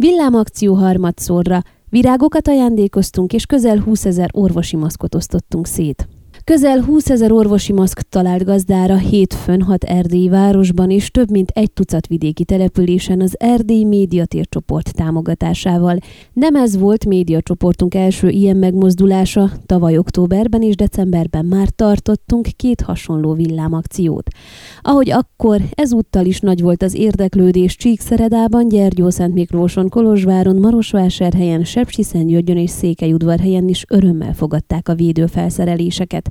Villámakció harmadszorra, virágokat ajándékoztunk, és közel 20 ezer orvosi maszkot osztottunk szét. Közel 20 ezer orvosi maszk talált gazdára hétfőn hat erdélyi városban és több mint egy tucat vidéki településen az Erdély médiatércsoport támogatásával. Nem ez volt médiacsoportunk első ilyen megmozdulása, tavaly októberben és decemberben már tartottunk két hasonló villámakciót. Ahogy akkor, ezúttal is nagy volt az érdeklődés Csíkszeredában, Gyergyószent Miklóson, Kolozsváron, Marosvásárhelyen, Sepsiszentgyörgyön és Székelyudvarhelyen is örömmel fogadták a védőfelszereléseket.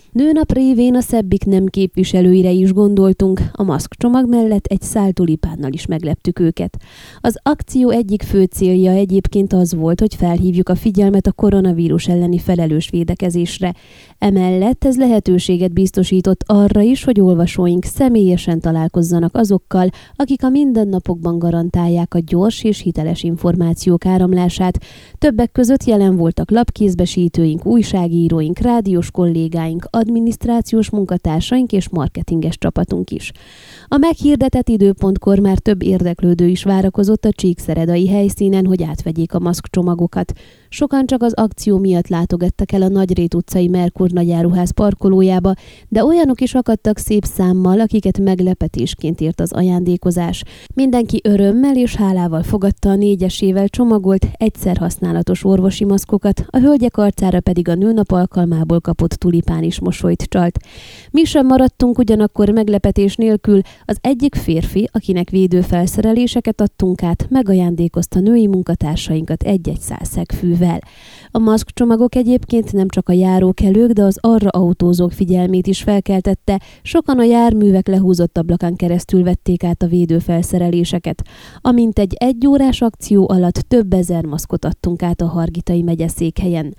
Nőnap révén a szebbik nem képviselőire is gondoltunk, a maszkcsomag mellett egy szál tulipánnal is megleptük őket. Az akció egyik fő célja egyébként az volt, hogy felhívjuk a figyelmet a koronavírus elleni felelős védekezésre. Emellett ez lehetőséget biztosított arra is, hogy olvasóink személyesen találkozzanak azokkal, akik a mindennapokban garantálják a gyors és hiteles információk áramlását. Többek között jelen voltak lapkézbesítőink, újságíróink, rádiós kollégáink, adminisztrációs munkatársaink és marketinges csapatunk is. A meghirdetett időpontkor már több érdeklődő is várakozott a csíkszeredai helyszínen, hogy átvegyék a maszkcsomagokat. Sokan csak az akció miatt látogattak el a Nagyrét utcai Merkur nagyáruház parkolójába, de olyanok is akadtak szép számmal, akiket meglepetésként ért az ajándékozás. Mindenki örömmel és hálával fogadta a négyesével csomagolt, egyszer használatos orvosi maszkokat, a hölgyek arcára pedig a nőnap alkalmából kapott tulipán is mosolyt csalt. Mi sem maradtunk ugyanakkor meglepetés nélkül, az egyik férfi, akinek védőfelszereléseket adtunk át, megajándékozta női munkatársainkat egy-egy százszegfűvel. A maszkcsomagok egyébként nem csak a járókelők, de az arra autózók figyelmét is felkeltette, sokan a járművek lehúzott ablakán keresztül vették át a védőfelszereléseket. Amint egy egyórás akció alatt több ezer maszkot adtunk át a Hargitai megyeszékhelyen.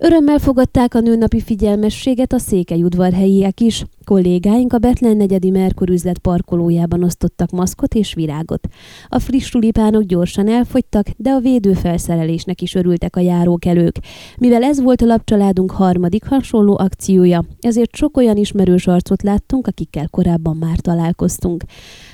Örömmel fogadták a nőnapi figyelmességet a székelyudvarhelyiek is. Kollégáink a Betlen negyedi Merkur üzlet parkolójában osztottak maszkot és virágot. A friss tulipánok gyorsan elfogytak, de a védőfelszerelésnek is örültek a járókelők. Mivel ez volt a lapcsaládunk harmadik hasonló akciója, ezért sok olyan ismerős arcot láttunk, akikkel korábban már találkoztunk.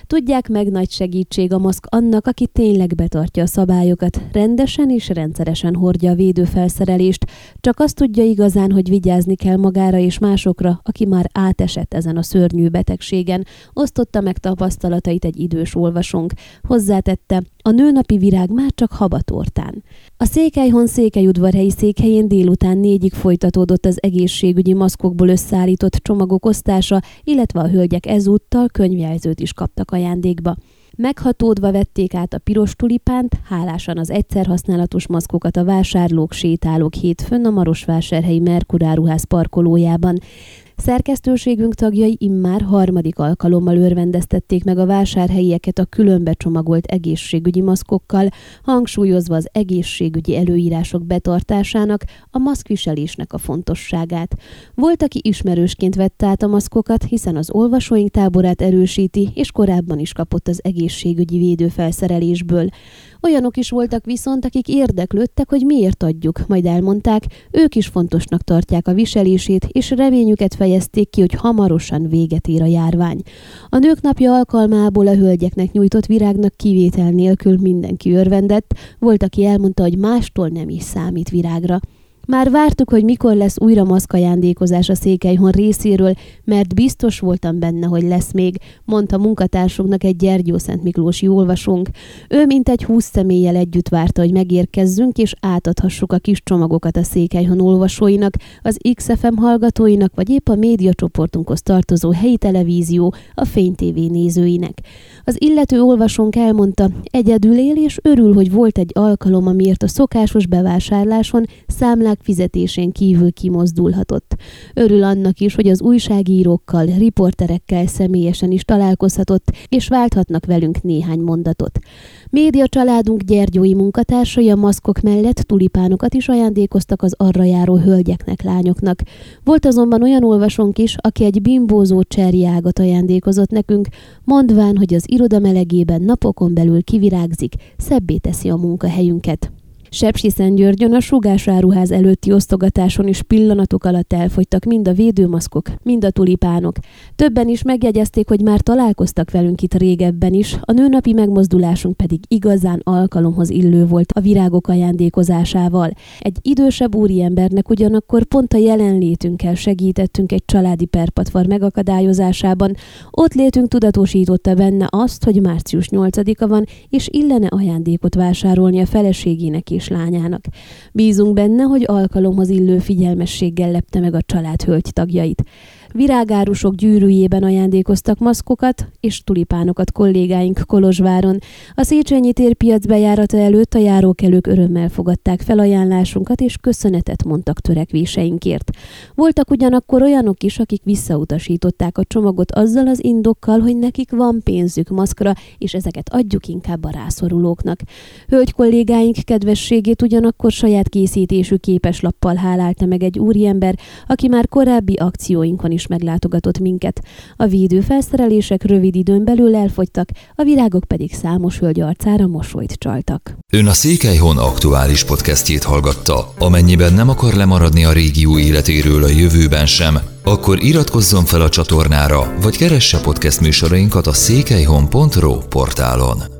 Tudják meg nagy segítség a maszk annak, aki tényleg betartja a szabályokat, rendesen és rendszeresen hordja a védőfelszerelést, csak azt tudja igazán, hogy vigyázni kell magára és másokra, aki már átesett ezen a szörnyű betegségen, osztotta meg tapasztalatait egy idős olvasónk. Hozzátette, a nőnapi virág már csak habatortán. A Székelyhon Székelyudvarhelyi székhelyén délután négyig folytatódott az egészségügyi maszkokból összeállított csomagok osztása, illetve a hölgyek ezúttal könyvjelzőt is kaptak ajándékba. Meghatódva vették át a piros tulipánt, hálásan az egyszer használatos maszkokat a vásárlók, sétálók hétfőn a Marosvásárhelyi Merkuráruház parkolójában. Szerkesztőségünk tagjai immár harmadik alkalommal örvendeztették meg a vásárhelyieket a különbe csomagolt egészségügyi maszkokkal, hangsúlyozva az egészségügyi előírások betartásának, a maszkviselésnek a fontosságát. Volt, aki ismerősként vette át a maszkokat, hiszen az olvasóink táborát erősíti, és korábban is kapott az egészségügyi védőfelszerelésből. Olyanok is voltak viszont, akik érdeklődtek, hogy miért adjuk, majd elmondták, ők is fontosnak tartják a viselését, és reményüket fejezték ki, hogy hamarosan véget ér a járvány. A nők napja alkalmából a hölgyeknek nyújtott virágnak kivétel nélkül mindenki örvendett, volt, aki elmondta, hogy mástól nem is számít virágra. Már vártuk, hogy mikor lesz újra maszkajándékozás a Székelyhon részéről, mert biztos voltam benne, hogy lesz még, mondta munkatársunknak egy Gyergyó Szent Miklósi olvasónk. Ő mint egy húsz személlyel együtt várta, hogy megérkezzünk, és átadhassuk a kis csomagokat a Székelyhon olvasóinak, az XFM hallgatóinak, vagy épp a médiacsoportunkhoz tartozó helyi televízió, a Fény TV nézőinek. Az illető olvasónk elmondta, egyedül él és örül, hogy volt egy alkalom, amiért a szokásos bevásárláson számlák számlák fizetésén kívül kimozdulhatott. Örül annak is, hogy az újságírókkal, riporterekkel személyesen is találkozhatott, és válthatnak velünk néhány mondatot. Média családunk gyergyói munkatársai a maszkok mellett tulipánokat is ajándékoztak az arra járó hölgyeknek, lányoknak. Volt azonban olyan olvasónk is, aki egy bimbózó cserjágat ajándékozott nekünk, mondván, hogy az iroda melegében napokon belül kivirágzik, szebbé teszi a munkahelyünket. Sepsiszentgyörgyön a sugásáruház előtti osztogatáson is pillanatok alatt elfogytak mind a védőmaszkok, mind a tulipánok. Többen is megjegyezték, hogy már találkoztak velünk itt régebben is, a nőnapi megmozdulásunk pedig igazán alkalomhoz illő volt a virágok ajándékozásával. Egy idősebb úriembernek ugyanakkor pont a jelenlétünkkel segítettünk egy családi perpatvar megakadályozásában. Ott létünk tudatosította benne azt, hogy március 8-a van, és illene ajándékot vásárolni a feleségének és lányának. Bízunk benne, hogy alkalomhoz illő figyelmességgel lepte meg a család hölgy tagjait. Virágárusok gyűrűjében ajándékoztak maszkokat és tulipánokat kollégáink Kolozsváron. A Széchenyi térpiac bejárata előtt a járókelők örömmel fogadták felajánlásunkat és köszönetet mondtak törekvéseinkért. Voltak ugyanakkor olyanok is, akik visszautasították a csomagot azzal az indokkal, hogy nekik van pénzük maszkra, és ezeket adjuk inkább a rászorulóknak. Hölgy kollégáink kedvességét ugyanakkor saját készítésű képeslappal hálálta meg egy úriember, aki már korábbi akcióinkon is is meglátogatott minket. A védőfelszerelések rövid időn belül elfogytak, a virágok pedig számos hölgy arcára mosolyt csaltak. Ön a Székelyhon aktuális podcastjét hallgatta. Amennyiben nem akar lemaradni a régió életéről a jövőben sem, akkor iratkozzon fel a csatornára, vagy keresse podcast műsorainkat a székelyhon.pro portálon.